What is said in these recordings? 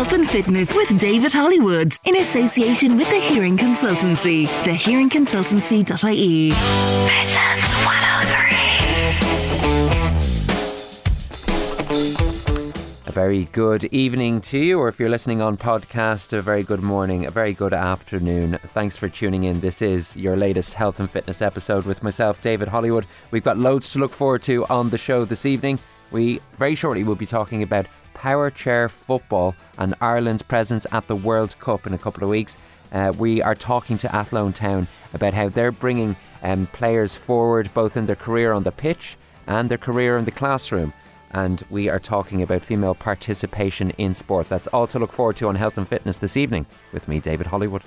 Health and Fitness with David Hollywood in association with the Hearing Consultancy. TheHearingConsultancy.ie. Midlands 103. A very good evening to you, or if you're listening on podcast, a very good morning, a very good afternoon. Thanks for tuning in. This is your latest health and fitness episode with myself, David Hollywood. We've got loads to look forward to on the show this evening. We very shortly will be talking about power chair football and Ireland's presence at the World Cup in a couple of weeks. Uh, we are talking to Athlone Town about how they're bringing um, players forward both in their career on the pitch and their career in the classroom. And we are talking about female participation in sport. That's all to look forward to on Health and Fitness this evening with me, David Hollywood.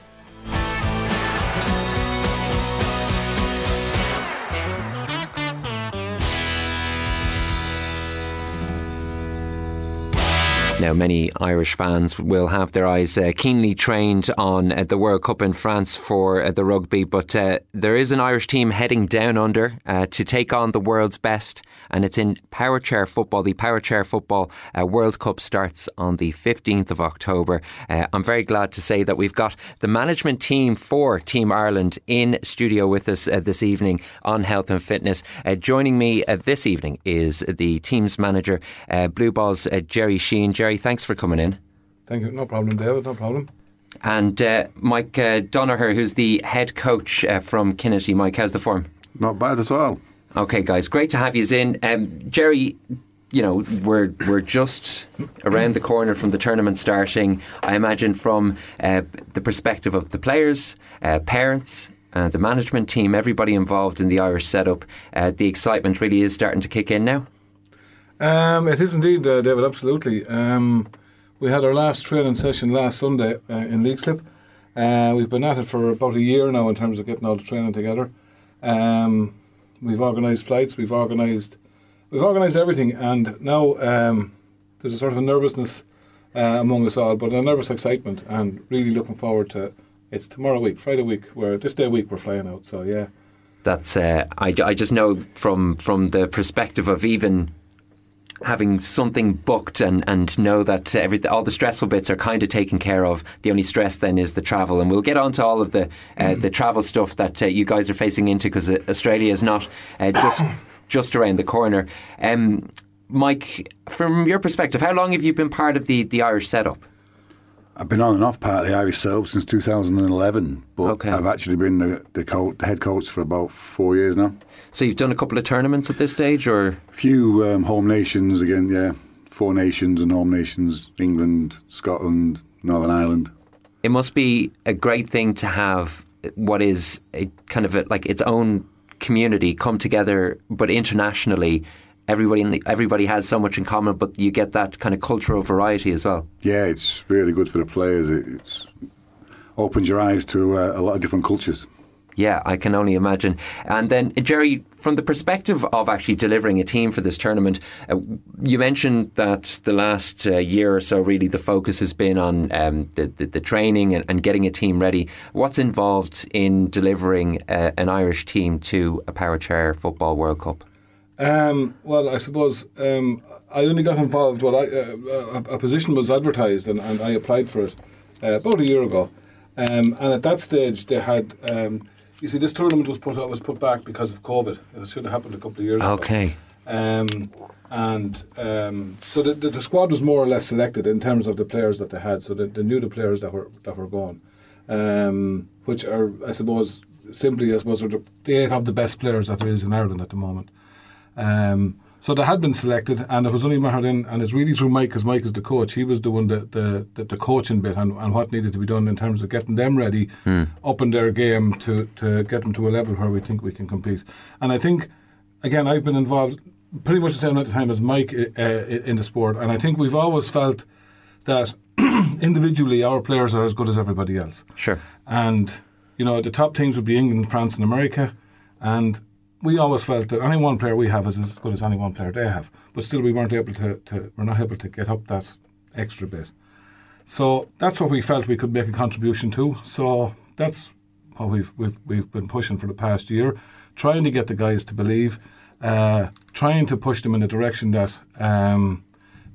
Now, many Irish fans will have their eyes uh, keenly trained on uh, the World Cup in France for uh, the rugby, but uh, there is an Irish team heading down under uh, to take on the world's best, and it's in power chair football. The power chair football uh, World Cup starts on the 15th of October. I'm very glad to say that we've got the management team for Team Ireland in studio with us this evening on Health and Fitness. joining me this evening is the team's manager, Blue Ball's, Gerry Sheehan. Gerry, thanks for coming in. Thank you. No problem, David. No problem. And uh, Mike uh, Donoghue, who's the head coach uh, from Kinnitty. Mike, how's the form? Not bad at all. Okay, guys, great to have you in. Um, Gerry, you know, we're we're just around the corner from the tournament starting. I imagine from uh, the perspective of the players, uh, parents, uh, the management team, everybody involved in the Irish setup, uh, the excitement really is starting to kick in now. Um, it is indeed, uh, David. Absolutely. Um, we had our last training session last Sunday uh, in Leixlip. Uh, we've been at it for about a year now in terms of getting all the training together. Um, we've organised flights. We've organised. We've organised everything, and now um, there's a sort of a nervousness uh, among us all, but a nervous excitement, and really looking forward to. It's tomorrow week, Friday week. Where this day week we're flying out. So yeah that's uh, I, I just know from from the perspective of even having something booked and, and know that every, all the stressful bits are kind of taken care of. The only stress then is the travel, and we'll get on to all of the uh, mm. the travel stuff that uh, you guys are facing into because uh, Australia is not uh, just just around the corner. Um, Mike, from your perspective, how long have you been part of the, the Irish setup? I've been on and off part of the Irish setup since 2011, but okay. I've actually been the, the, the head coach for about four years now. So you've done a couple of tournaments at this stage, or a few um, home nations again? Yeah, four nations and home nations: England, Scotland, Northern Ireland. It must be a great thing to have what is a kind of a, like its own community come together, but internationally. Everybody, everybody has so much in common, but you get that kind of cultural variety as well. Yeah, it's really good for the players. It it's opens your eyes to uh, a lot of different cultures. Yeah, I can only imagine. And then, Jerry, from the perspective of actually delivering a team for this tournament, uh, you mentioned that the last uh, year or so, really, the focus has been on um, the, the, the, training and, and, getting a team ready. What's involved in delivering uh, an Irish team to a Power Chair Football World Cup? Um, well, I suppose um, I only got involved. Well, I, uh, a, a, position was advertised, and, and I applied for it uh, about a year ago. Um, and at that stage, they had um, you see, this tournament was put was put back because of COVID. It should have happened a couple of years okay. ago. Okay. Um, and um, so the, the, the, squad was more or less selected in terms of the players that they had. So they, they knew the players that were that were gone, um, which are I suppose simply I suppose are the, the eight of the best players that there is in Ireland at the moment. Um, so they had been selected, and it was only Mahardin, and it's really through Mike, because Mike is the coach. He was doing the the, the, the coaching bit and, and what needed to be done in terms of getting them ready, mm. up in their game to, to get them to a level where we think we can compete. And I think, again, I've been involved pretty much the same amount of time as Mike uh, in the sport, and I think we've always felt that individually our players are as good as everybody else. Sure. And, you know, the top teams would be England, France, and America. And we always felt that any one player we have is as good as any one player they have, but still we weren't able to, to we're not able to get up that extra bit. So that's what we felt we could make a contribution to. So that's what we've we've we've been pushing for the past year, trying to get the guys to believe, uh, trying to push them in a direction that um,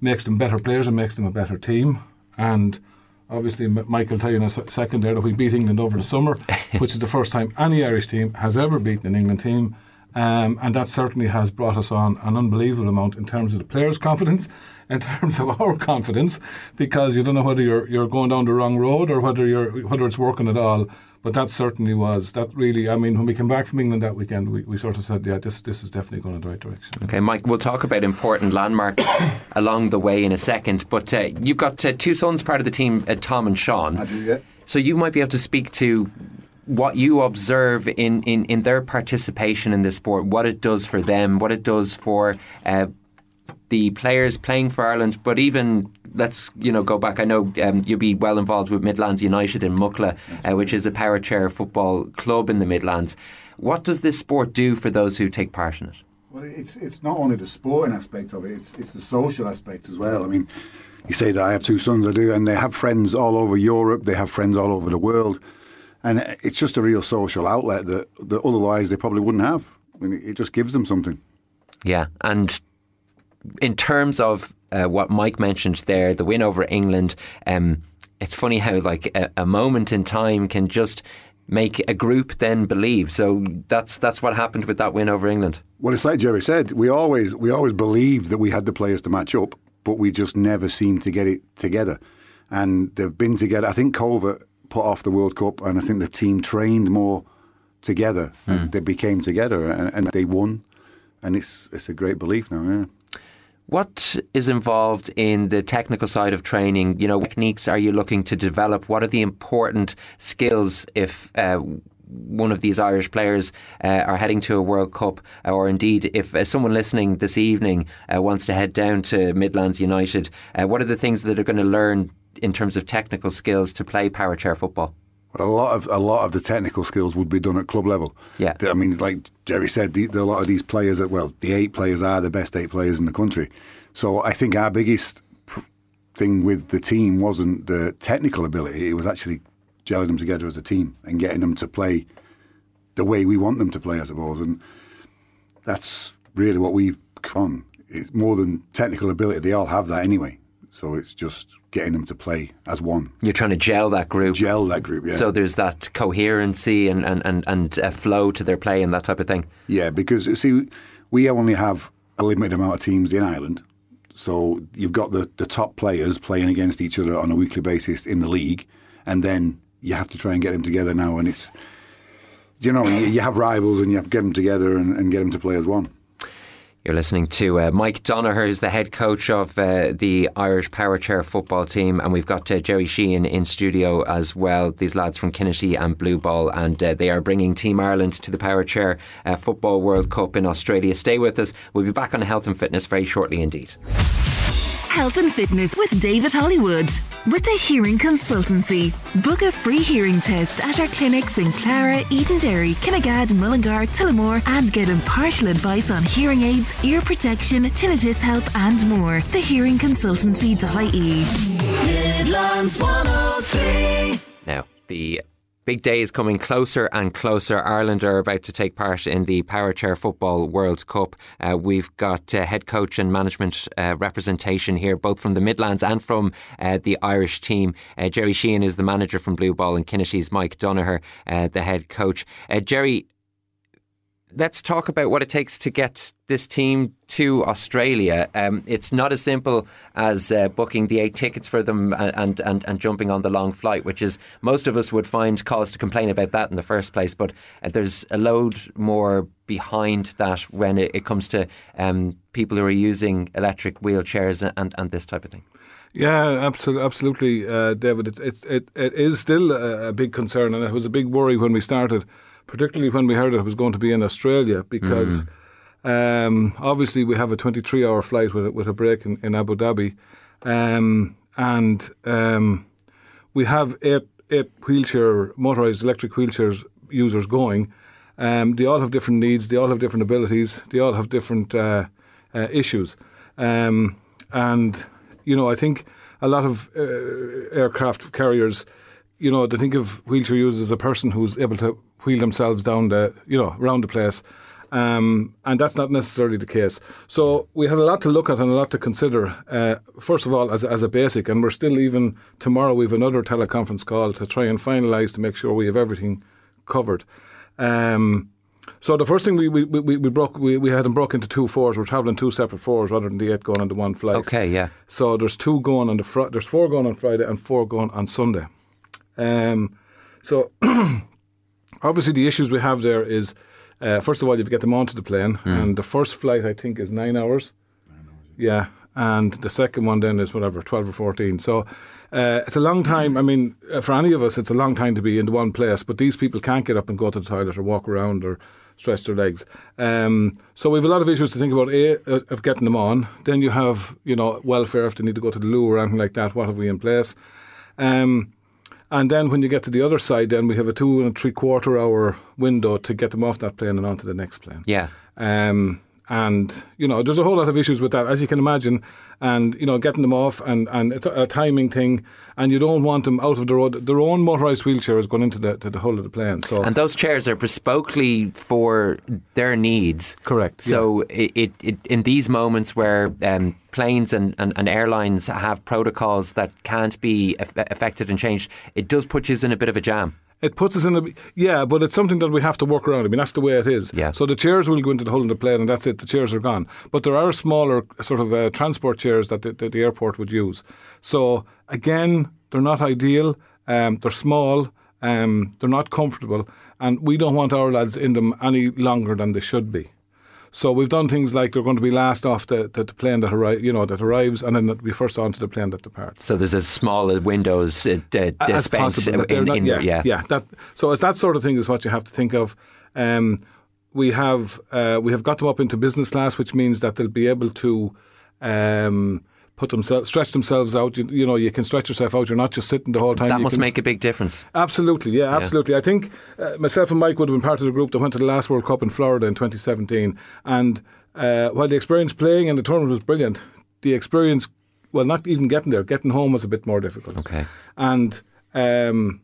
makes them better players and makes them a better team. And obviously, Mike will tell you in a second there that we beat England over the summer, which is the first time any Irish team has ever beaten an England team. Um, and that certainly has brought us on an unbelievable amount in terms of the players' confidence, in terms of our confidence, because you don't know whether you're you're going down the wrong road or whether you're whether it's working at all. But that certainly was that really. I mean, when we came back from England that weekend, we, we sort of said, yeah, this this is definitely going in the right direction. Okay, Mike, we'll talk about important landmarks along the way in a second. But uh, you've got uh, two sons part of the team, uh, Tom and Sean. I do, yeah. So you might be able to speak to what you observe in, in, in their participation in this sport, what it does for them, what it does for uh, the players playing for Ireland, but even let's you know go back. I know um, you'll be well involved with Midlands United in Mucklagh, uh, which is a power chair football club in the Midlands. What does this sport do for those who take part in it? Well, it's it's not only the sporting aspect of it; it's it's the social aspect as well. I mean, you say that I have two sons, I do, and they have friends all over Europe. They have friends all over the world, and it's just a real social outlet that that otherwise they probably wouldn't have. I mean, it just gives them something. Yeah, and in terms of uh, what Mike mentioned there, the win over England, um, it's funny how like a, a, moment in time can just make a group then believe. So that's that's what happened with that win over England. Well, it's like Jerry said, we always we always believed that we had the players to match up, but we just never seemed to get it together. And they've been together. I think COVID put off the World Cup, and I think the team trained more together. Mm. And they became together, and, and they won. And it's it's a great belief now. Yeah. What is involved in the technical side of training? You know, techniques are you looking to develop? What are the important skills if uh, one of these Irish players uh, are heading to a World Cup, or indeed if uh, someone listening this evening uh, wants to head down to Midlands United, uh, what are the things that are going to learn in terms of technical skills to play power chair football? A lot of a lot of the technical skills would be done at club level. Yeah, I mean, like Jerry said, the, the, a lot of these players, that well, the eight players are the best eight players in the country. So I think our biggest thing with the team wasn't the technical ability; it was actually gelling them together as a team and getting them to play the way we want them to play, I suppose. And that's really what we've come. It's more than technical ability; they all have that anyway. So it's just getting them to play as one. You're trying to gel that group. Gel that group, yeah. So there's that coherency and, and, and, and a flow to their play and that type of thing. Yeah, because see, we only have a limited amount of teams in Ireland. So you've got the, the top players playing against each other on a weekly basis in the league, and then you have to try and get them together now. And it's, you know, you, you have rivals and you have to get them together and, and get them to play as one. You're listening to uh, Mike Donoghue, who's the head coach of uh, the Irish Power Chair football team, and we've got uh, Jerry Sheehan in studio as well. These lads from Kinnitty and Blue Ball, and uh, they are bringing Team Ireland to the Power Chair uh, Football World Cup in Australia. Stay with us. We'll be back on Health and Fitness very shortly indeed. Health and Fitness with David Hollywood. With the Hearing Consultancy. Book a free hearing test at our clinics in Clara, Edenderry, Kinnegad, Mullingar, Tullamore, and get impartial advice on hearing aids, ear protection, tinnitus health, and more. Thehearingconsultancy.ie. Midlands 103. Now, the Big day is coming closer and closer. Ireland are about to take part in the Power Chair Football World Cup. Uh, we've got uh, head coach and management uh, representation here, both from the Midlands and from uh, the Irish team. Uh, Jerry Sheehan is the manager from Blue Ball and Kinnitty's Mike Donoghue, uh, the head coach. Jerry, let's talk about what it takes to get this team to Australia. Um, it's not as simple as uh, booking the eight tickets for them and, and, and jumping on the long flight, which is most of us would find cause to complain about that in the first place. But uh, there's a load more behind that when it, it comes to um, people who are using electric wheelchairs and, and this type of thing. Yeah, absolutely, absolutely, uh, David. It, it, it, it is still a, a big concern, and it was a big worry when we started particularly when we heard it was going to be in Australia, because mm. um, obviously we have a 23 hour flight with, with a break in, in Abu Dhabi. Um, and um, we have eight, eight wheelchair, motorised electric wheelchairs users going. Um, they all have different needs, they all have different abilities, they all have different uh, uh, issues. Um, and, you know, I think a lot of uh, aircraft carriers, you know, they think of wheelchair users as a person who's able to wheel themselves down the, you know, around the place. Um, and that's not necessarily the case. So we have a lot to look at and a lot to consider. Uh, first of all, as, as a basic, and we're still even tomorrow. We have another teleconference call to try and finalise to make sure we have everything covered. Um, so the first thing we we, we, we broke we, we had them broke into two fours. We're travelling two separate fours rather than the eight going on the one flight. Okay, yeah. So there's two going on the fr- there's four going on Friday and four going on Sunday. Um, so obviously the issues we have there is uh, first of all you have to get them onto the plane, and the first flight I think is nine hours. Yeah, and the second one then is whatever twelve or fourteen. So. Uh, it's a long time. I mean, uh, for any of us, it's a long time to be in the one place. But these people can't get up and go to the toilet or walk around or stretch their legs. Um, so we have a lot of issues to think about. A uh, of getting them on. Then you have you know welfare if they need to go to the loo or anything like that. What have we in place? Um, and then when you get to the other side, then we have a two and three quarter hour window to get them off that plane and onto the next plane. Yeah. Um, and you know, there's a whole lot of issues with that, as you can imagine. And you know, getting them off, and, and it's a, a timing thing. And you don't want them out of the road. Their own motorised wheelchair is going into the to the hull of the plane. So And those chairs are bespokely for their needs. Correct, So it, it, it in these moments where um, planes and, and, and airlines have protocols that can't be aff- affected and changed, it does put you in a bit of a jam. It puts us in a yeah, but it's something that we have to work around. I mean, that's the way it is. Yeah. So the chairs will go into the hull of the plane, and that's it. The chairs are gone. But there are smaller sort of uh, transport chairs that the, that the airport would use. So again, they're not ideal. Um, they're small. Um, they're not comfortable, and we don't want our lads in them any longer than they should be. So we've done things like they're going to be last off the, the, the plane that arrives, you know, that arrives, and then they'll be first onto the plane that departs So there's as small as windows uh, d- as possible. in, not- in yeah. Yeah. yeah. That so as that sort of thing is what you have to think of. Um, we have uh, we have got them up into business class, which means that they'll be able to um, put themselves stretch themselves out. You, you know, you can stretch yourself out. You're not just sitting the whole time. That You must can- make a big difference. Absolutely, yeah, absolutely. I think uh, myself and Mike would have been part of the group that went to the last World Cup in Florida in 2017. And uh, while the experience playing in the tournament was brilliant, the experience, well, not even getting there, getting home was a bit more difficult. Okay. And, um,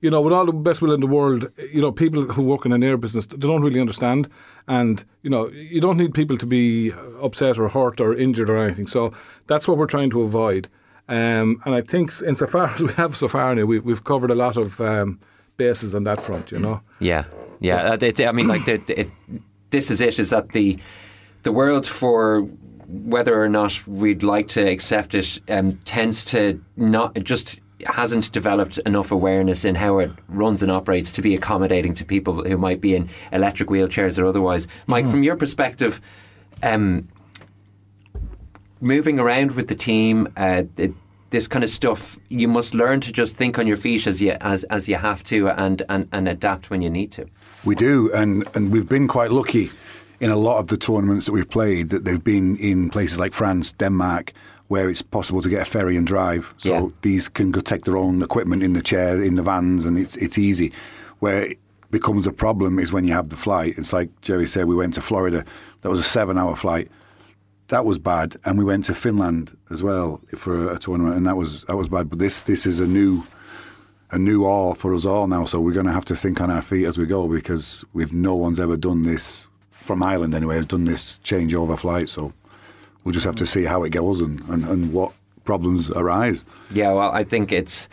you know, with all the best will in the world, you know, people who work in an air business, they don't really understand. And, you know, you don't need people to be upset or hurt or injured or anything. So that's what we're trying to avoid. Um, and I think, insofar as we have so far now, we, we've covered a lot of um, bases on that front, you know. Yeah, yeah. uh, It's, I mean, like the- it, this is it. Is that the the world for whether or not we'd like to accept it um, tends to not just hasn't developed enough awareness in how it runs and operates to be accommodating to people who might be in electric wheelchairs or otherwise. Mike, from your perspective, um, moving around with the team, uh, it, this kind of stuff, you must learn to just think on your feet as you as as you have to, and and, and adapt when you need to. We do, and and we've been quite lucky in a lot of the tournaments that we've played that they've been in places like France, Denmark, where it's possible to get a ferry and drive. So Yeah. these can go take their own equipment in the chair, in the vans, and it's it's easy. Where it becomes a problem is when you have the flight. It's like Jerry said, we went to Florida. That was a seven-hour flight. That was bad, and we went to Finland as well for a tournament, and that was that was bad. But this this is a new a new all for us all now. So we're going to have to think on our feet as we go because we've no one's ever done this from Ireland anyway. Has done this changeover flight. So we'll just have to see how it goes and, and, and what problems arise. Yeah, well, I think it's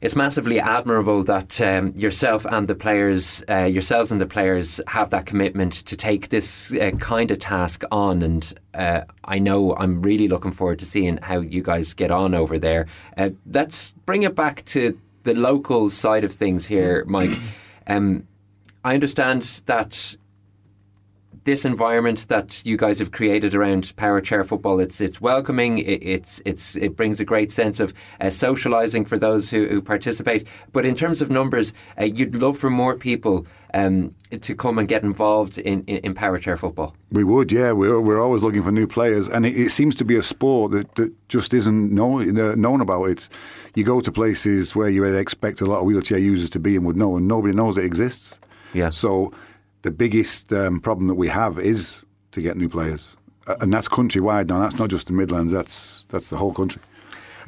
it's massively admirable that um, yourself and the players, uh, yourselves and the players, have that commitment to take this uh, kind of task on. And uh, I know I'm really looking forward to seeing how you guys get on over there. Uh, let's bring it back to the local side of things here, Mike. Um, I understand that this environment that you guys have created around power chair football it's it's welcoming it, it's it's it brings a great sense of uh, socializing for those who, who participate but in terms of numbers uh, you'd love for more people um, to come and get involved in, in, in power chair football We would, yeah. We're we're always looking for new players, and it, it seems to be a sport that, that just isn't known uh, known about. It's you go to places where you would expect a lot of wheelchair users to be and would know, and nobody knows it exists. Yeah. So the biggest um, problem that we have is to get new players, uh, and that's countrywide now. That's not just the Midlands. That's that's the whole country.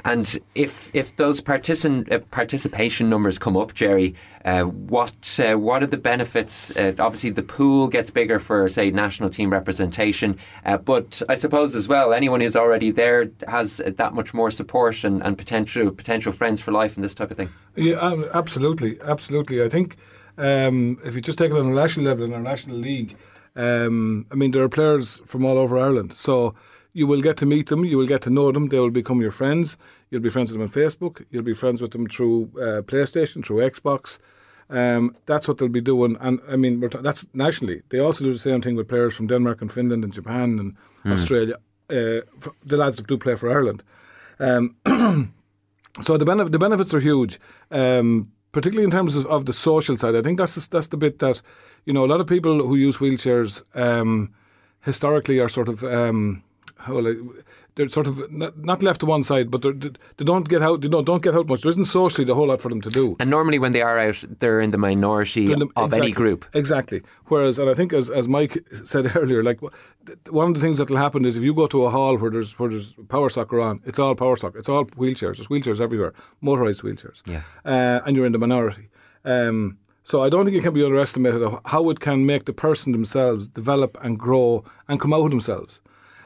And if if those partisan, uh, participation numbers come up, Jerry, uh, what uh, what are the benefits? Uh, obviously, the pool gets bigger for say national team representation, uh, but I suppose as well, anyone who's already there has that much more support and, and potential potential friends for life and this type of thing. Yeah, um, absolutely, absolutely. I think um, if you just take it on a national level in our national league, um, I mean there are players from all over Ireland, so you will get to meet them, you will get to know them, they will become your friends. You'll be friends with them on Facebook, you'll be friends with them through uh, PlayStation, through Xbox. Um, that's what they'll be doing, and I mean we're t- that's nationally. They also do the same thing with players from Denmark and Finland and Japan and Australia. Uh, the lads that do play for Ireland. Um, so the, benef- the benefits are huge, um, particularly in terms of, of the social side. I think that's that's the bit that you know a lot of people who use wheelchairs um, historically are sort of um, how will I, they're sort of not, not left to one side, but they're, they don't get out. They don't, don't get out much. There isn't socially a whole lot for them to do. And normally, when they are out, they're in the minority In the- of any group. Exactly. Whereas, and I think as as Mike said earlier, like one of the things that will happen is if you go to a hall where there's where there's power soccer on, it's all power soccer. It's all wheelchairs. There's wheelchairs everywhere, motorised wheelchairs. Yeah. Uh, and you're in the minority. Um, so I don't think it can be underestimated how it can make the person themselves develop and grow and come out of themselves.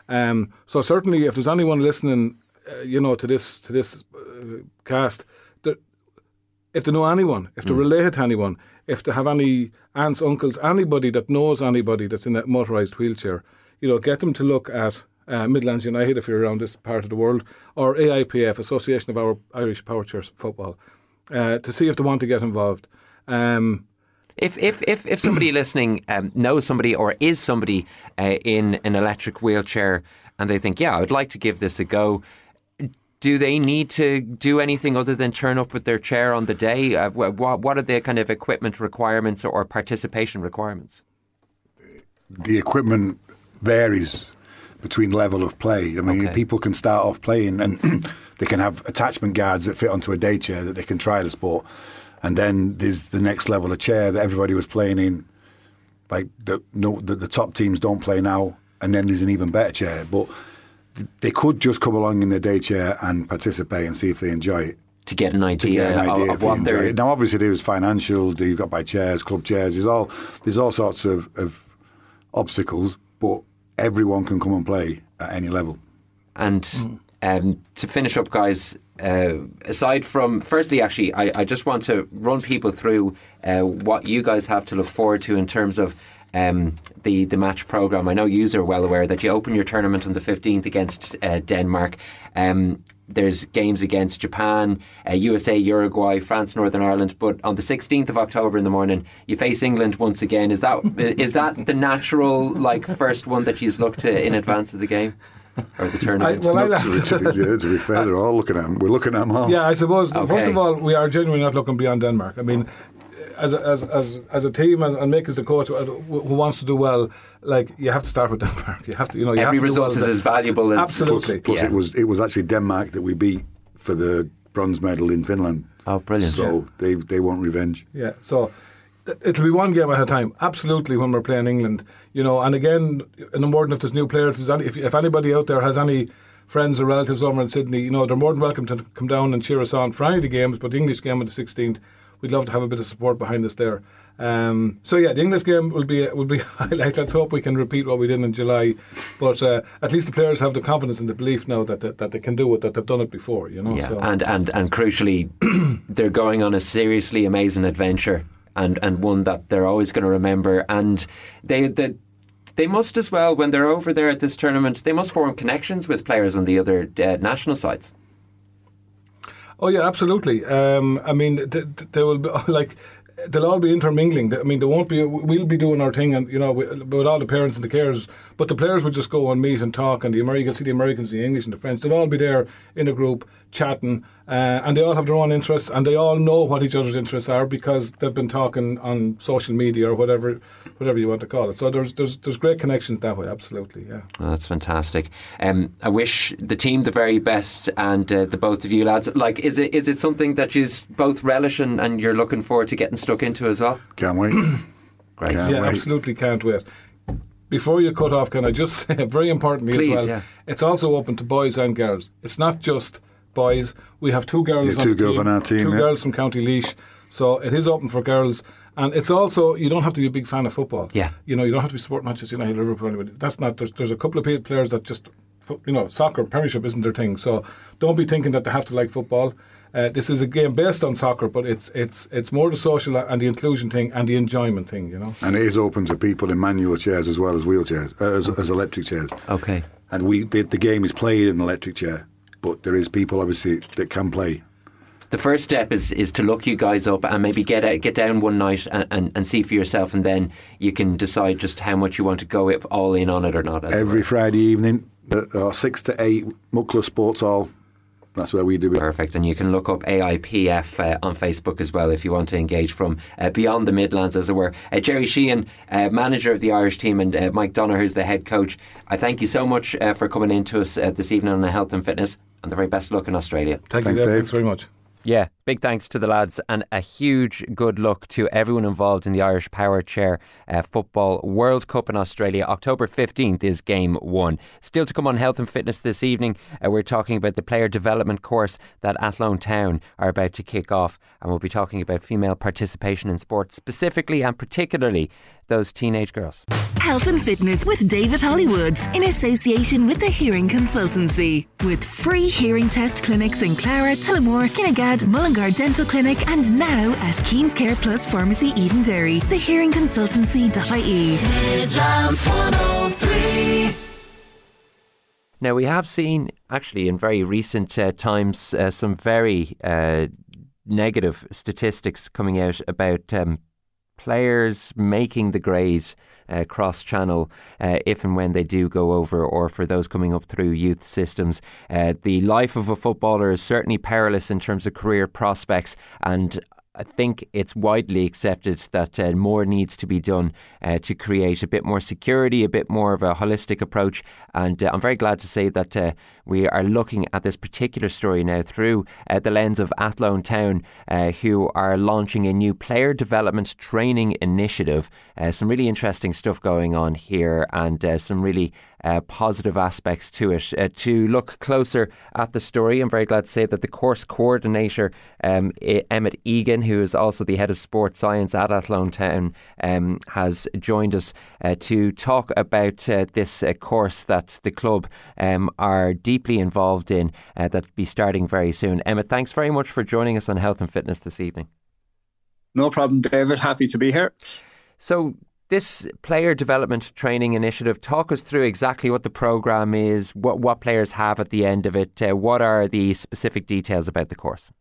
Um, so certainly, if there's anyone listening, uh, you know, to this to this uh, cast, that if they know anyone, if they relate to anyone, if they have any aunts, uncles, anybody that knows anybody that's in a motorised wheelchair, you know, get them to look at uh, Midlands United if you're around this part of the world, or AIPF, Association of Our Irish Power Chairs Football, uh, to see if they want to get involved. Um, If if if, if somebody listening um, knows somebody or is somebody uh, in an electric wheelchair and they think, yeah, I would like to give this a go. Do they need to do anything other than turn up with their chair on the day? Uh, what what are the kind of equipment requirements or participation requirements? the equipment varies between level of play. I mean, Okay. people can start off playing and they can have attachment guards that fit onto a day chair that they can try the sport. And then there's the next level of chair that everybody was playing in, like the no the, the top teams don't play now. And then there's an even better chair, but they could just come along in their day chair and participate and see if they enjoy it. To get an To idea, get an idea of, of what enjoy they're it. Now, obviously, there's financial. do- You've got by chairs, club chairs. There's all there's all sorts of, of obstacles, but everyone can come and play at any level. And mm. Um, to finish up, guys, uh, aside from, firstly, actually, I, I just want to run people through uh, what you guys have to look forward to in terms of um, the, the match programme. I know you are well aware that you open your tournament on the 15th against uh, Denmark. Um, there's games against Japan, uh, USA, Uruguay, France, Northern Ireland. But on the 16th of October in the morning, you face England once again. Is that is that the natural like first one that you look to in advance of the game or the I, tournament? well, I Not to, to, be, yeah, to be fair, they're all looking at them. We're looking at them all. Yeah, I suppose first of all, we are genuinely not looking beyond Denmark. I mean, as a, as as as a team and, and Mick as the coach who who wants to do well, like you have to start with Denmark. You have to, you know, you Every have to result well is there. as valuable as Absolutely. Plus, Yeah. it was it was actually Denmark that we beat for the bronze medal in Finland. Oh, brilliant. So they they want revenge. Yeah, so th- it'll be one game at a time. Absolutely, when we're playing England, you know. And again, in the morning, if there's new players, any, if if anybody out there has any friends or relatives over in Sydney, you know, they're more than welcome to come down and cheer us on for any of the games. But the English game on the 16th, we'd love to have a bit of support behind us there. Um, so yeah, the English game will be will be highlight. Let's hope we can repeat what we did in July. But uh, at least the players have the confidence and the belief now that that, that they can do it, that they've done it before. You know. Yeah, so. and, and, and crucially, they're going on a seriously amazing adventure and, and one that they're always going to remember. And they, they, they must as well, when they're over there at this tournament, they must form connections with players on the other uh, national sides. Oh yeah, absolutely. Um, I mean, th- th- they will be like they'll all be intermingling. I mean, they won't be. We'll be doing our thing, and you know, with, with all the parents and the carers. But the players will just go and meet and talk, and the Americans see the Americans, the English, and the French. They'll all be there in a group chatting, uh, and they all have their own interests, and they all know what each other's interests are because they've been talking on social media or whatever, whatever you want to call it. So there's there's there's great connections that way. Absolutely, yeah. Oh, that's fantastic. Um, I wish the team the very best, and uh, the both of you lads. Like, is it is it something that you both relish and, and you're looking forward to getting stuck into as well? Can't wait. Great. Can't yeah, wait. absolutely can't wait. Before you cut off, can I just say, very importantly Please, as well, yeah. it's also open to boys and girls. It's not just boys. We have two girls. Yeah, two the girls team, on our team, Two yeah. girls from County Laois. So it is open for girls. And it's also you don't have to be a big fan of football. Yeah. you know you don't have to be supporting Manchester United, Liverpool. Anybody. That's not. There's there's a couple of pe- players that just you know soccer Premiership isn't their thing. So don't be thinking that they have to like football. Uh, this is a game based on soccer, but it's it's it's more the social and the inclusion thing and the enjoyment thing. You know. And it is open to people in manual chairs as well as wheelchairs, uh, as, as electric chairs. Okay. And we the, the game is played in an electric chair, but there is people obviously that can play. The first step is is to look you guys up and maybe get out, get down one night and, and, and see for yourself, and then you can decide just how much you want to go if all in on it or not. Every. Friday evening, uh, six to eight, Mucklagh Sports Hall. That's where we do it. Perfect, and you can look up AIPF uh, on Facebook as well if you want to engage from uh, beyond the Midlands, as it were. Uh, Jerry Sheehan, uh, manager of the Irish team, and uh, Mike Donoghue, who's the head coach. I thank you so much uh, for coming in to us uh, this evening on the Health and Fitness, and the very best of luck in Australia. Thank Thanks, you, Dave. Dave. Thanks very much. Yeah, big thanks to the lads and a huge good luck to everyone involved in the Irish Power Chair uh, Football World Cup in Australia. October 15th is game one. Still to come on Health and Fitness this evening, uh, we're talking about the player development course that Athlone Town are about to kick off. And we'll be talking about female participation in sports, specifically and particularly those teenage girls. Health and Fitness with David Hollywood in association with the Hearing Consultancy. With free hearing test clinics in Clara, Tullamore, Kinnegad, Mullingar Our dental Clinic, and now at Keen's Care Plus Pharmacy Edenderry, thehearingconsultancy.ie. Midlands 103. Now, we have seen, actually, in very recent uh, times, uh, some very uh, negative statistics coming out about um, players making the grade uh, cross channel uh, if and when they do go over, or for those coming up through youth systems. Uh, the life of a footballer is certainly perilous in terms of career prospects, and I think it's widely accepted that uh, more needs to be done uh, to create a bit more security, a bit more of a holistic approach. And uh, I'm very glad to say that uh, we are looking at this particular story now through uh, the lens of Athlone Town, uh, who are launching a new player development training initiative. Uh, some really interesting stuff going on here, and uh, some really uh, positive aspects to it. Uh, to look closer at the story, I'm very glad to say that the course coordinator, um, Emmett Egan, who is also the head of sports science at Athlone Town, um, has joined us to talk about this course that the club um, are deeply involved in, uh, that'll be starting very soon. Emmett, thanks very much for joining us on Health and Fitness this evening. No problem, David. Happy to be here. So, this player development training initiative, talk us through exactly what the program is, what, what players have at the end of it, uh, what are the specific details about the course?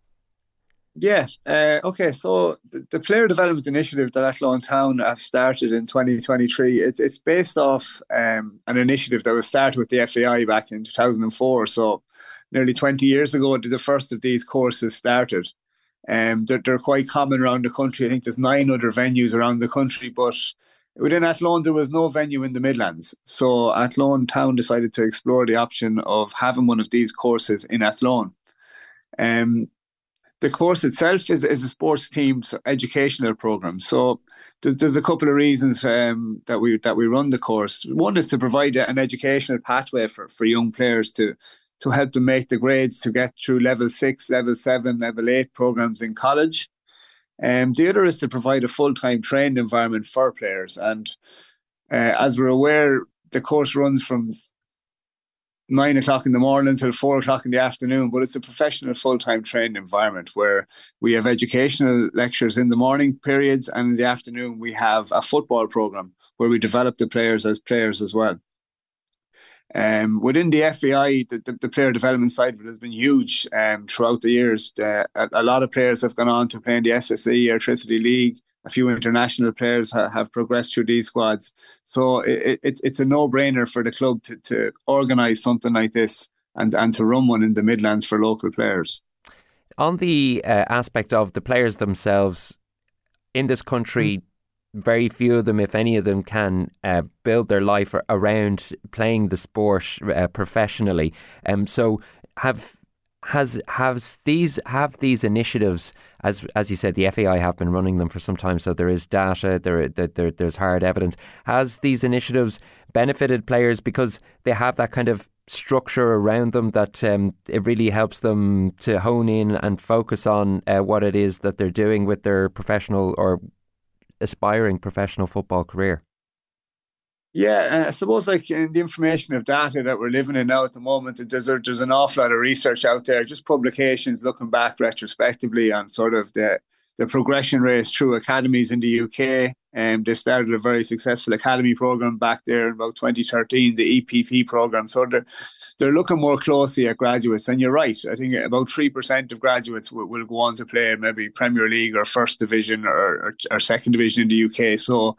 Yeah. Uh, okay. So the, the player development initiative that Athlone Town have started in 2023, it's it's based off um, an initiative that was started with the FAI back in 2004. So nearly 20 years ago, the first of these courses started. Um, they're, they're quite common around the country. I think there's nine other venues around the country, but within Athlone, there was no venue in the Midlands. So Athlone Town decided to explore the option of having one of these courses in Athlone. Um, the course itself is, is a sports team's educational program. So there's, there's a couple of reasons um, that we that we run the course. One is to provide an educational pathway for, for young players to to help them make the grades to get through level six, level seven, level eight programs in college. Um, the other is to provide a full time trained environment for players. And uh, as we're aware, the course runs from nine o'clock in the morning until four o'clock in the afternoon, but it's a professional full time training environment where we have educational lectures in the morning periods and in the afternoon we have a football program where we develop the players as players as well. Um, within the FAI, the, the, the, player development side of it has been huge um, throughout the years. Uh, a, a, lot of players have gone on to play in the SSE Airtricity League. A few international players ha- have progressed through these squads. So it, it, it's a no-brainer for the club to, to organise something like this and, and to run one in the Midlands for local players. On the uh, aspect of the players themselves in this country, very few of them, if any of them, can uh, build their life around playing the sport uh, professionally. Um, so have has has these have these initiatives as as you said the FAI have been running them for some time so there is data there, there there's hard evidence has these initiatives benefited players because they have that kind of structure around them that um, it really helps them to hone in and focus on uh, what it is that they're doing with their professional or aspiring professional football career? Yeah, I suppose like in the information of data that we're living in now at the moment, there's there's an awful lot of research out there, just publications looking back retrospectively on sort of the the progression race through academies in the UK. Um, they started a very successful academy program back there in about 2013, the EPP program. So they're, they're looking more closely at graduates. And you're right. I think about 3% of graduates will, will go on to play maybe Premier League or First Division or, or, or Second Division in the UK. So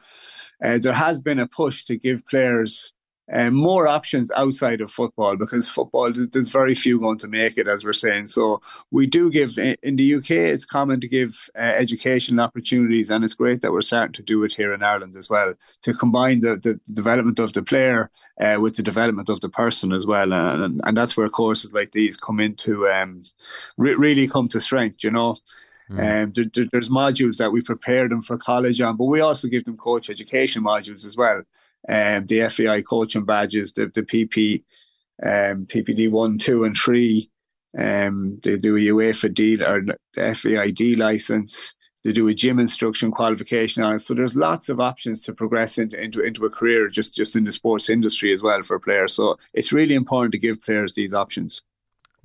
uh, there has been a push to give players um, more options outside of football because football there's very few going to make it as we're saying. So we do give in the UK it's common to give uh, educational opportunities and it's great that we're starting to do it here in Ireland as well to combine the, the development of the player uh, with the development of the person as well. And, and that's where courses like these come into um, re- really come to strength you know Mm. Um, there, there, there's modules that we prepare them for college on, but we also give them coach education modules as well um, the FAI coaching badges, the, the PP, um, PPD 1, 2, and 3. Um, they do a UEFA D or the FAI D license. They do a gym instruction qualification on it. So there's lots of options to progress into, into, into a career just, just in the sports industry as well for players. So it's really important to give players these options.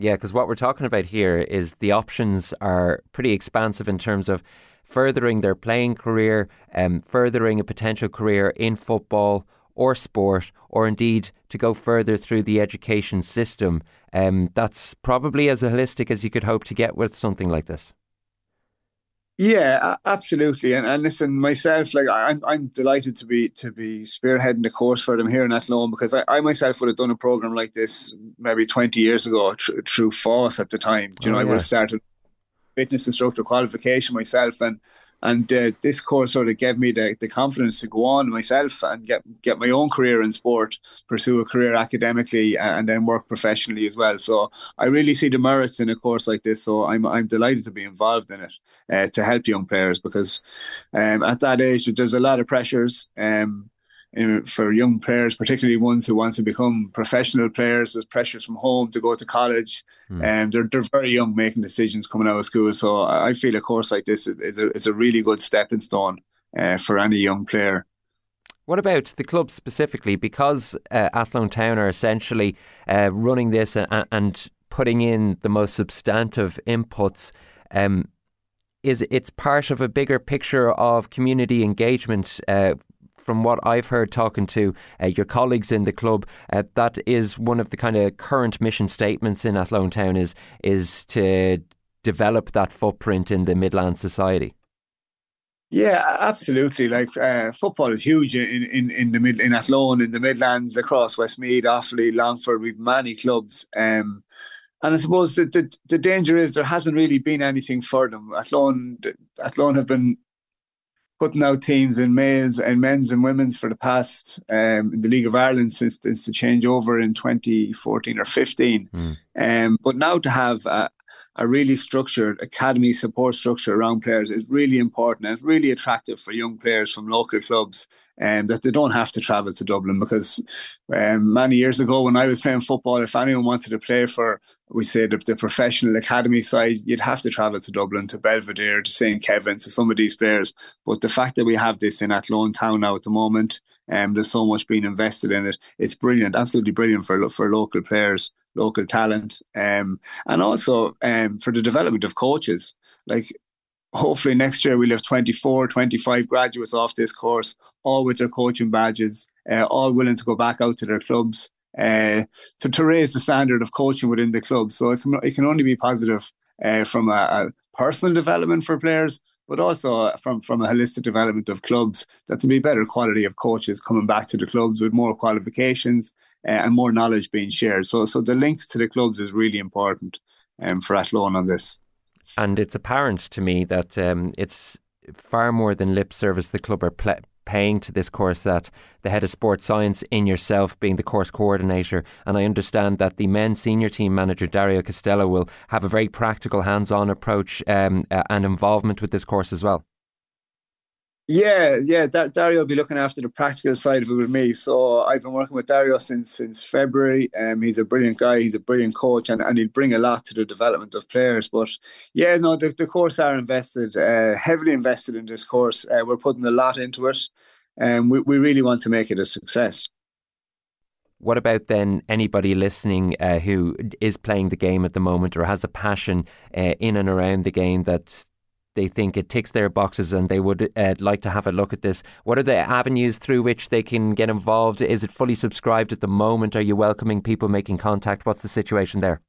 Yeah, because what we're talking about here is the options are pretty expansive in terms of furthering their playing career, um, furthering a potential career in football or sport, or indeed to go further through the education system. Um, that's probably as holistic as you could hope to get with something like this. Yeah, absolutely. And, and listen, myself, like I'm, I'm delighted to be to be spearheading the course for them here in Athlone because I, I myself would have done a program like this maybe 20 years ago tr- through FÁS at the time. Do you oh, know. I would have started fitness instructor qualification myself and and uh, this course sort of gave me the, the confidence to go on myself and get get my own career in sport, pursue a career academically, and then work professionally as well. So I really see the merits in a course like this. So I'm I'm delighted to be involved in it uh, to help young players because um, at that age there's a lot of pressures. Um, for young players, particularly ones who want to become professional players. There's pressures from home to go to college, mm. and they're they're very young making decisions coming out of school. So I feel a course like this is, is a is a really good stepping stone uh, for any young player. What about the club specifically? Because uh, Athlone Town are essentially uh, running this and, and, putting in the most substantive inputs. Um, is it's part of a bigger picture of community engagement uh, from what I've heard talking to uh, your colleagues in the club, uh, that is one of the kind of current mission statements in Athlone Town is is to develop that footprint in the Midland society. Yeah, absolutely. Like uh, football is huge in, in, in the mid in Athlone, in the Midlands, across Westmeath, Offaly, Longford. We've many clubs. Um, and I suppose the, the danger is there hasn't really been anything for them. Athlone, Athlone have been putting out teams in males and men's and women's for the past um, in the League of Ireland since, since the change over in 2014 or 15. Mm. Um, but now to have a, a really structured academy support structure around players is really important and it's really attractive for young players from local clubs and um, that they don't have to travel to Dublin because um, many years ago when I was playing football, if anyone wanted to play for we say the, the professional academy side, you'd have to travel to Dublin, to Belvedere, to St. Kevin's, to some of these players. But the fact that we have this in Athlone Town now at the moment, um, there's so much being invested in it. It's brilliant, absolutely brilliant for for local players, local talent, um, and also um, for the development of coaches. Like hopefully next year we'll have 24, 25 graduates off this course, all with their coaching badges, uh, all willing to go back out to their clubs uh, to, to raise the standard of coaching within the club. So it can, it can only be positive uh, from a, a, personal development for players, but also from, from a holistic development of clubs, that to be better quality of coaches coming back to the clubs with more qualifications uh, and more knowledge being shared. So, so the links to the clubs is really important um, for Athlone on this. And it's apparent to me that um, it's far more than lip service the club are ple- paying to this course that the head of sports science in yourself being the course coordinator and I understand that the men's senior team manager Dario Costello will have a very practical hands-on approach um, uh, and involvement with this course as well. Yeah, yeah. Dario will be looking after the practical side of it with me. So I've been working with Dario since since February. Um, he's a brilliant guy. He's a brilliant coach, and, and he'll bring a lot to the development of players. But yeah, no, the, the course are invested, uh, heavily invested in this course. Uh, we're putting a lot into it, and we, we really want to make it a success. What about then anybody listening uh, who is playing the game at the moment or has a passion uh, in and around the game that they think it ticks their boxes and they would uh, like to have a look at this? What are the avenues through which they can get involved? Is it fully subscribed at the moment? Are you welcoming people making contact? What's the situation there?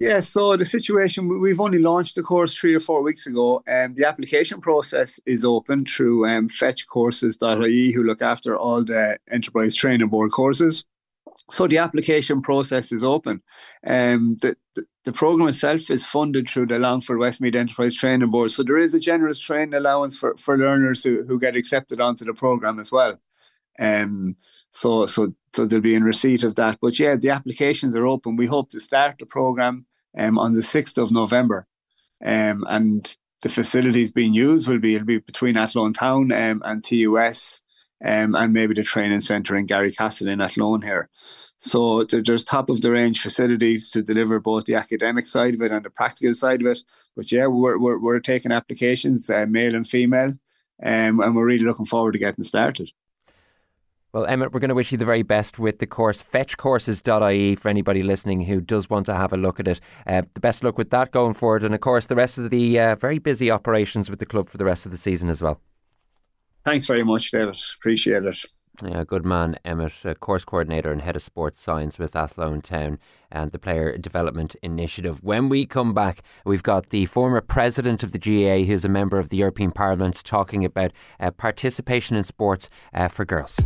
Yeah, so the situation we've only launched the course three or four weeks ago, and the application process is open through um, fetchcourses.ie, who look after all the enterprise training board courses so the application process is open. Um, the, the, the program itself is funded through the Longford Westmeath Enterprise Training Board. So there is a generous training allowance for, for learners who, who get accepted onto the program as well. Um, so so so they'll be in receipt of that. But yeah, the applications are open. We hope to start the program um, on the sixth of November, um, and the facilities being used will be it'll be between Athlone Town um, and TUS um, and maybe the training centre in Garrycastle in Athlone here. So there's top of the range facilities to deliver both the academic side of it and the practical side of it. But yeah, we're we're, we're taking applications, uh, male and female, um, and we're really looking forward to getting started. Well, Emmett, we're going to wish you the very best with the course, fetchcourses.ie, for anybody listening who does want to have a look at it. Uh, the best luck with that going forward, and of course, the rest of the uh, very busy operations with the club for the rest of the season as well. Thanks very much, David. Appreciate it. Yeah, good man, Emmett, course coordinator and head of sports science with Athlone Town and the Player Development Initiative. When we come back, we've got the former president of the GAA, who's a member of the European Parliament, talking about uh, participation in sports uh, for girls.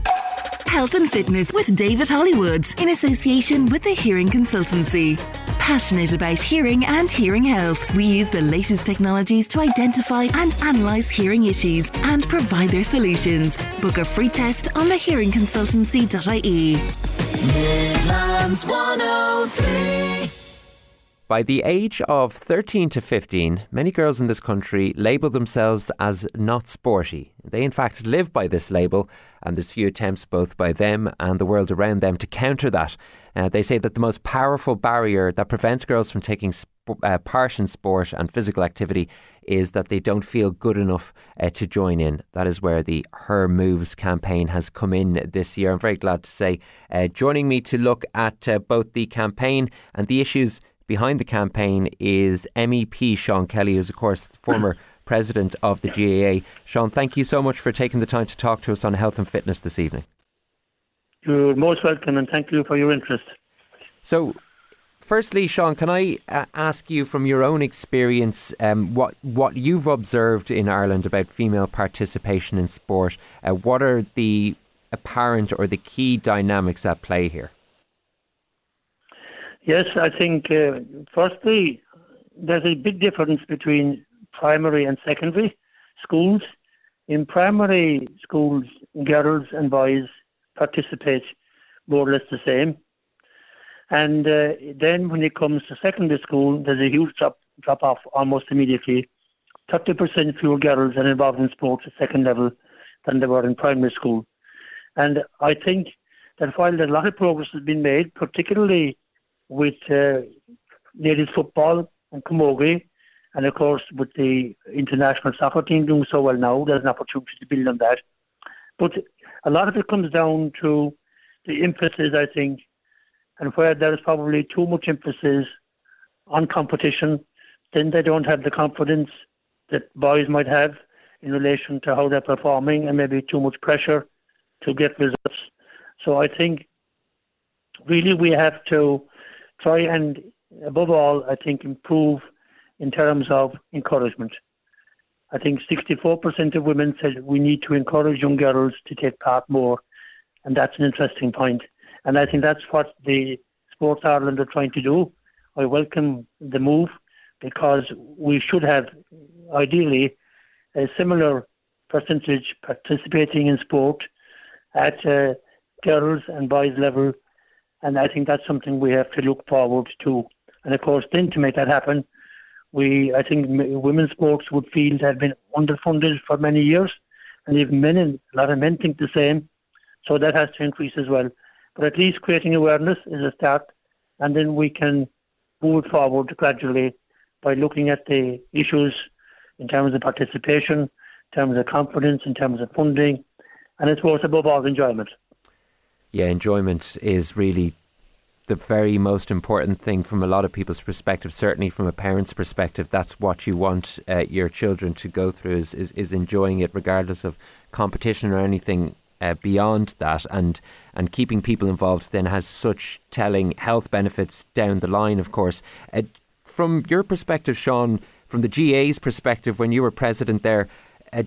Health and Fitness with David Hollywood in association with the Hearing Consultancy. Passionate about hearing and hearing health, we use the latest technologies to identify and analyse hearing issues and provide their solutions. Book a free test on thehearingconsultancy.ie. Midlands 103. By the age of 13 to 15, many girls in this country label themselves as not sporty. They, in fact, live by this label, and there's few attempts both by them and the world around them to counter that. Uh, they say that the most powerful barrier that prevents girls from taking sp- uh, part in sport and physical activity is that they don't feel good enough uh, to join in. That is where the Her Moves campaign has come in this year. I'm very glad to say, uh, joining me to look at uh, both the campaign and the issues behind the campaign is MEP Sean Kelly, who's, of course, former president of the GAA. Sean, thank you so much for taking the time to talk to us on health and fitness this evening. You're most welcome, and thank you for your interest. So, firstly, Sean, can I uh, ask you from your own experience um, what what you've observed in Ireland about female participation in sport? Uh, what are the apparent or the key dynamics at play here? Yes, I think uh, firstly, there's a big difference between primary and secondary schools. In primary schools, girls and boys participate more or less the same. And uh, then when it comes to secondary school, there's a huge drop, drop off almost immediately. 30% fewer girls are involved in sports at second level than they were in primary school. And I think that while a lot of progress has been made, particularly with uh, ladies football and camogie, and of course with the international soccer team doing so well now, there's an opportunity to build on that. But a lot of it comes down to the emphasis, I think, and where there is probably too much emphasis on competition, then they don't have the confidence that boys might have in relation to how they're performing, and maybe too much pressure to get results. So I think really we have to try and, above all, I think, improve in terms of encouragement. I think 64% of women said we need to encourage young girls to take part more, and that's an interesting point. And I think that's what the Sports Ireland are trying to do. I welcome the move because we should have, ideally, a similar percentage participating in sport at uh, girls and boys level and I think that's something we have to look forward to. And of course, then to make that happen, we I think women's sports would feel have been underfunded for many years, and even men, a lot of men think the same. So that has to increase as well. But at least creating awareness is a start, and then we can move forward gradually by looking at the issues in terms of participation, in terms of confidence, in terms of funding, and it's worth above all enjoyment. Yeah, enjoyment is really the very most important thing from a lot of people's perspective. Certainly, from a parent's perspective, that's what you want uh, your children to go through is, is, is enjoying it, regardless of competition or anything uh, beyond that, and and keeping people involved then has such telling health benefits down the line. Of course, uh, from your perspective, Sean, from the GAA's perspective, when you were president there, uh,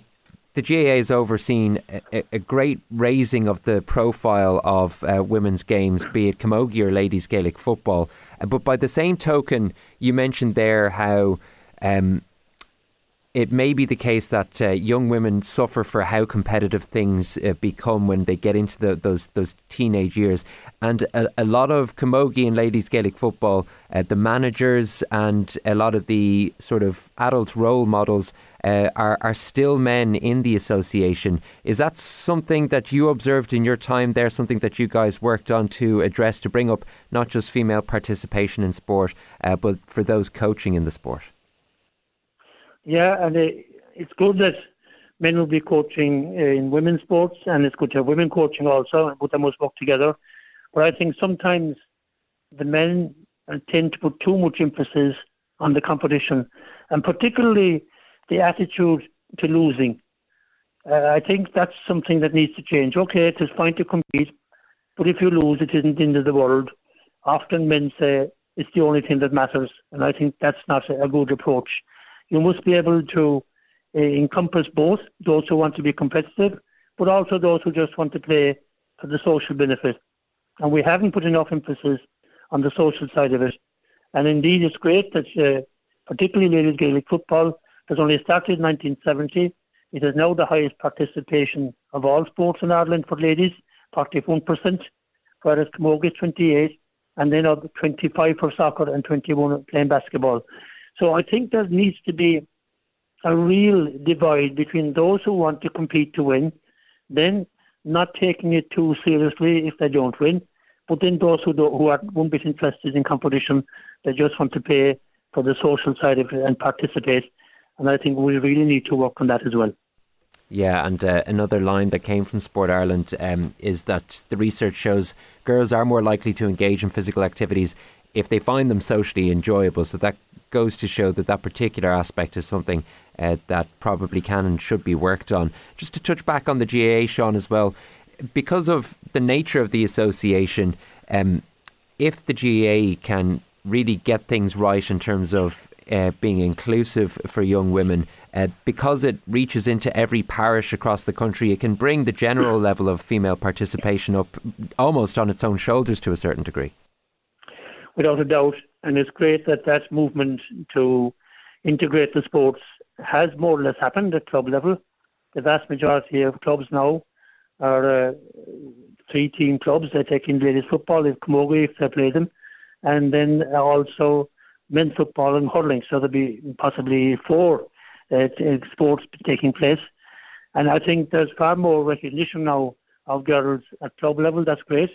the GAA has overseen a, a, great raising of the profile of uh, women's games, be it camogie or ladies Gaelic football. Uh, but by the same token, you mentioned there how um, it may be the case that uh, young women suffer for how competitive things uh, become when they get into the, those those teenage years, and a, a, lot of camogie and ladies Gaelic football, uh, the managers and a lot of the sort of adult role models uh, are are still men in the association. Is that something that you observed in your time there? Something that you guys worked on to address to bring up not just female participation in sport, uh, but for those coaching in the sport. Yeah, and it, it's good that men will be coaching uh, in women's sports, and it's good to have women coaching also, but they must work together. But I think sometimes the men tend to put too much emphasis on the competition, and particularly the attitude to losing. Uh, I think that's something that needs to change. Okay, it is fine to compete, but if you lose, it isn't the end of the world. Often men say it's the only thing that matters, and I think that's not a good approach you must be able to uh, encompass both those who want to be competitive, but also those who just want to play for the social benefit. And we haven't put enough emphasis on the social side of it. And indeed, it's great that, uh, particularly ladies Gaelic football, has only started in 1970. It is now the highest participation of all sports in Ireland for ladies, 41%, whereas Camogie is 28, and then 25 for soccer and 21 playing basketball. So I think there needs to be a real divide between those who want to compete to win, then not taking it too seriously if they don't win, but then those who, do, who are bit interested in competition, they just want to pay for the social side of it and participate. And I think we really need to work on that as well. Yeah, and uh, another line that came from Sport Ireland um, is that the research shows girls are more likely to engage in physical activities if they find them socially enjoyable. So that goes to show that that particular aspect is something uh, that probably can and should be worked on. Just to touch back on the GAA, Sean, as well, because of the nature of the association, um, if the GAA can really get things right in terms of uh, being inclusive for young women, uh, because it reaches into every parish across the country, it can bring the general level of female participation up almost on its own shoulders to a certain degree. Without a doubt, and it's great that that movement to integrate the sports has more or less happened at club level. The vast majority of clubs now are uh, three team clubs. They take in ladies football if Camogie if they play them, and then also men's football and hurling. So there'll be possibly four uh, sports taking place. And I think there's far more recognition now of girls at club level. That's great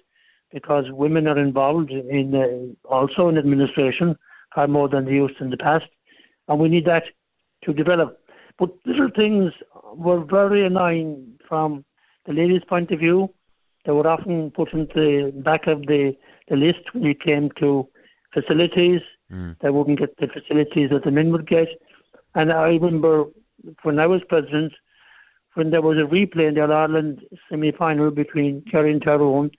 because women are involved in uh, also in administration far more than they used in the past, and we need that to develop. But little things were very annoying from the ladies' point of view. They were often put in the back of the, the list when it came to facilities. Mm. They wouldn't get the facilities that the men would get. And I remember when I was president, when there was a replay in the All Ireland semi final between Kerry and Tyrone,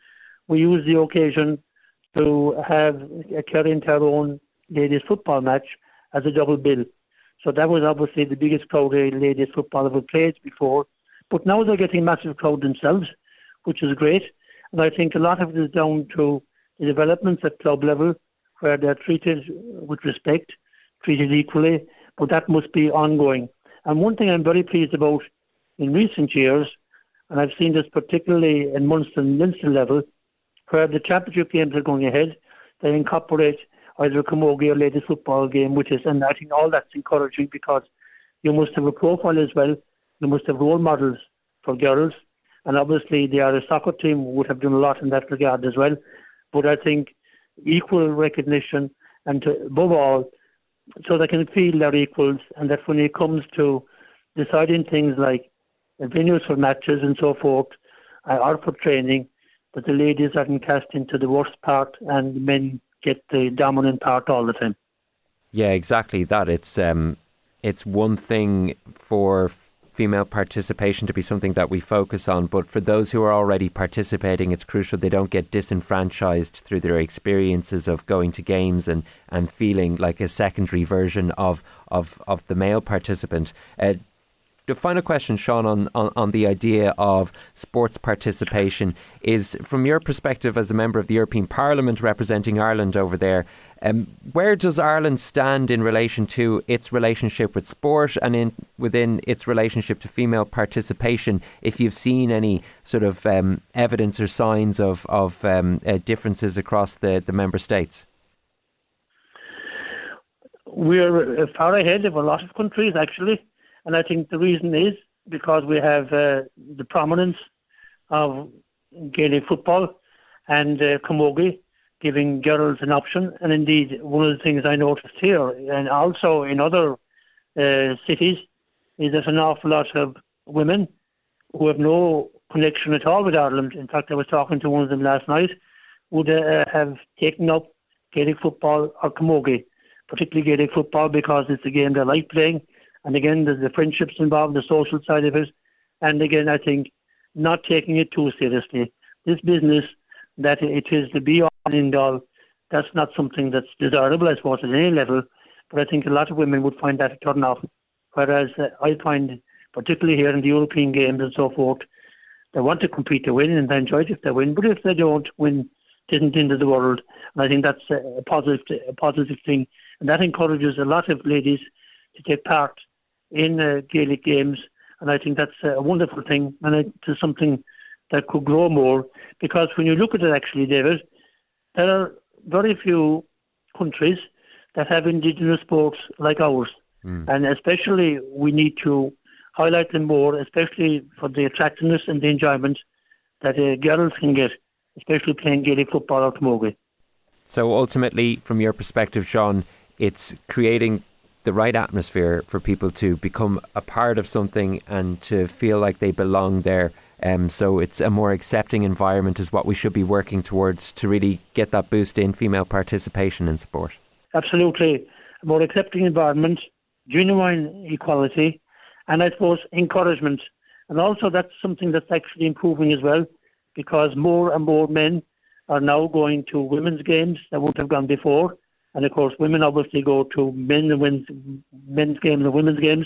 we used the occasion to have a Kerry and Tyrone ladies football match as a double bill. So that was obviously the biggest crowd ladies football ever played before. But now they're getting massive crowd themselves, which is great. And I think a lot of it is down to the developments at club level where they're treated with respect, treated equally, but that must be ongoing. And one thing I'm very pleased about in recent years, and I've seen this particularly in Munster and Leinster level, where the championship games are going ahead, they incorporate either a camogie or ladies football game, which is, and I think all that's encouraging because you must have a profile as well. You must have role models for girls. And obviously, the Irish soccer team would have done a lot in that regard as well. But I think equal recognition and to, above all, so they can feel they're equals and that when it comes to deciding things like venues for matches and so forth, uh, or for training, that the ladies aren't cast into the worst part and the men get the dominant part all the time. Yeah, exactly that. It's um, it's one thing for female participation to be something that we focus on. But for those who are already participating, it's crucial they don't get disenfranchised through their experiences of going to games and, and feeling like a secondary version of of, of the male participant. Uh, the final question, Sean, on, on, on the idea of sports participation is from your perspective as a member of the European Parliament representing Ireland over there, um, where does Ireland stand in relation to its relationship with sport and in within its relationship to female participation? If you've seen any sort of um, evidence or signs of, of um, uh, differences across the, the member states? We're far ahead of a lot of countries, actually. And I think the reason is because we have uh, the prominence of Gaelic football and uh, camogie giving girls an option. And indeed, one of the things I noticed here and also in other uh, cities is there's an awful lot of women who have no connection at all with Ireland. In fact, I was talking to one of them last night, would uh, have taken up Gaelic football or camogie, particularly Gaelic football because it's a game they like playing and again, the friendships involved, the social side of it. And again, I think not taking it too seriously. This business that it is the be all and end all, that's not something that's desirable, I suppose, at any level. But I think a lot of women would find that a turn off. Whereas uh, I find, particularly here in the European games and so forth, they want to compete to win and they enjoy it if they win. But if they don't win, it isn't into the world. And I think that's a positive, a positive thing. And that encourages a lot of ladies to take part in uh, Gaelic games, and I think that's a wonderful thing, and it is something that could grow more. Because when you look at it, actually, David, there are very few countries that have indigenous sports like ours, mm. and especially we need to highlight them more, especially for the attractiveness and the enjoyment that uh, girls can get, especially playing Gaelic football or camogie. So ultimately, from your perspective, Sean, it's creating the right atmosphere for people to become a part of something and to feel like they belong there. Um, so it's a more accepting environment is what we should be working towards to really get that boost in female participation in sport. Absolutely, a more accepting environment, genuine equality, and I suppose encouragement. And also that's something that's actually improving as well, because more and more men are now going to women's games that would not have gone before and of course, women obviously go to men and women's, men's games and women's games.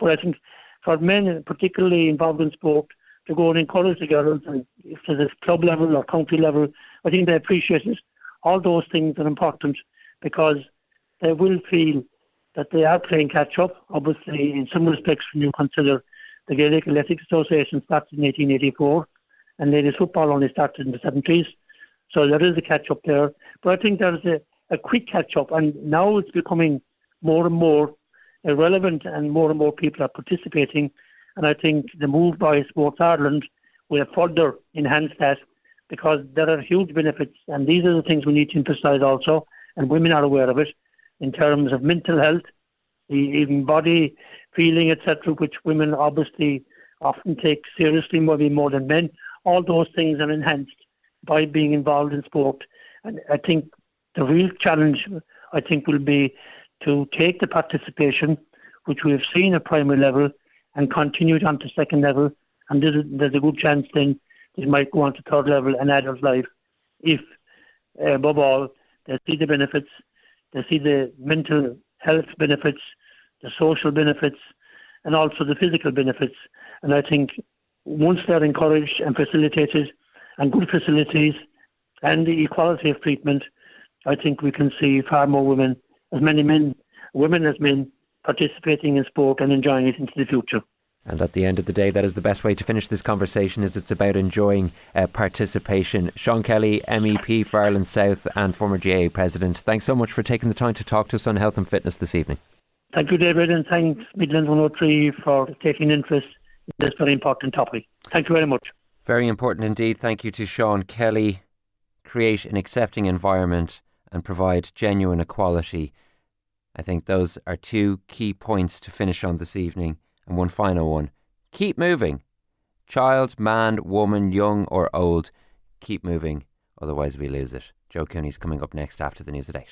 But I think for men, particularly involved in sport, to go and encourage the girls, and if there's a club level or county level, I think they appreciate it. All those things are important because they will feel that they are playing catch up. Obviously, in some respects, when you consider the Gaelic Athletics Association started in 1884 and ladies football only started in the 70s. So there is a catch up there. But I think there's a, a quick catch up, and now it's becoming more and more uh, irrelevant, and more and more people are participating. And I think the move by Sports Ireland will further enhance that because there are huge benefits, and these are the things we need to emphasise also, and women are aware of it in terms of mental health, even body feeling, etc., which women obviously often take seriously, maybe more than men. All those things are enhanced by being involved in sport, and I think the real challenge, I think, will be to take the participation, which we have seen at primary level, and continue it on to second level. And there's a, there's a good chance then it might go on to third level and adult life if, uh, above all, they see the benefits, they see the mental health benefits, the social benefits, and also the physical benefits. And I think once they're encouraged and facilitated, and good facilities, and the equality of treatment, I think we can see far more women, as many men, women as men, participating in sport and enjoying it into the future. And at the end of the day, that is the best way to finish this conversation. Is it's about enjoying uh, participation. Sean Kelly, MEP for Ireland South and former GAA president. Thanks so much for taking the time to talk to us on health and fitness this evening. Thank you, David, and thanks Midland 103 for taking interest in this very important topic. Thank you very much. Very important indeed. Thank you to Sean Kelly. Create an accepting environment and provide genuine equality. I think those are two key points to finish on this evening. And one final one keep moving. Child, man, woman, young or old, keep moving. Otherwise, we lose it. Joe Cooney's coming up next after the news at 8.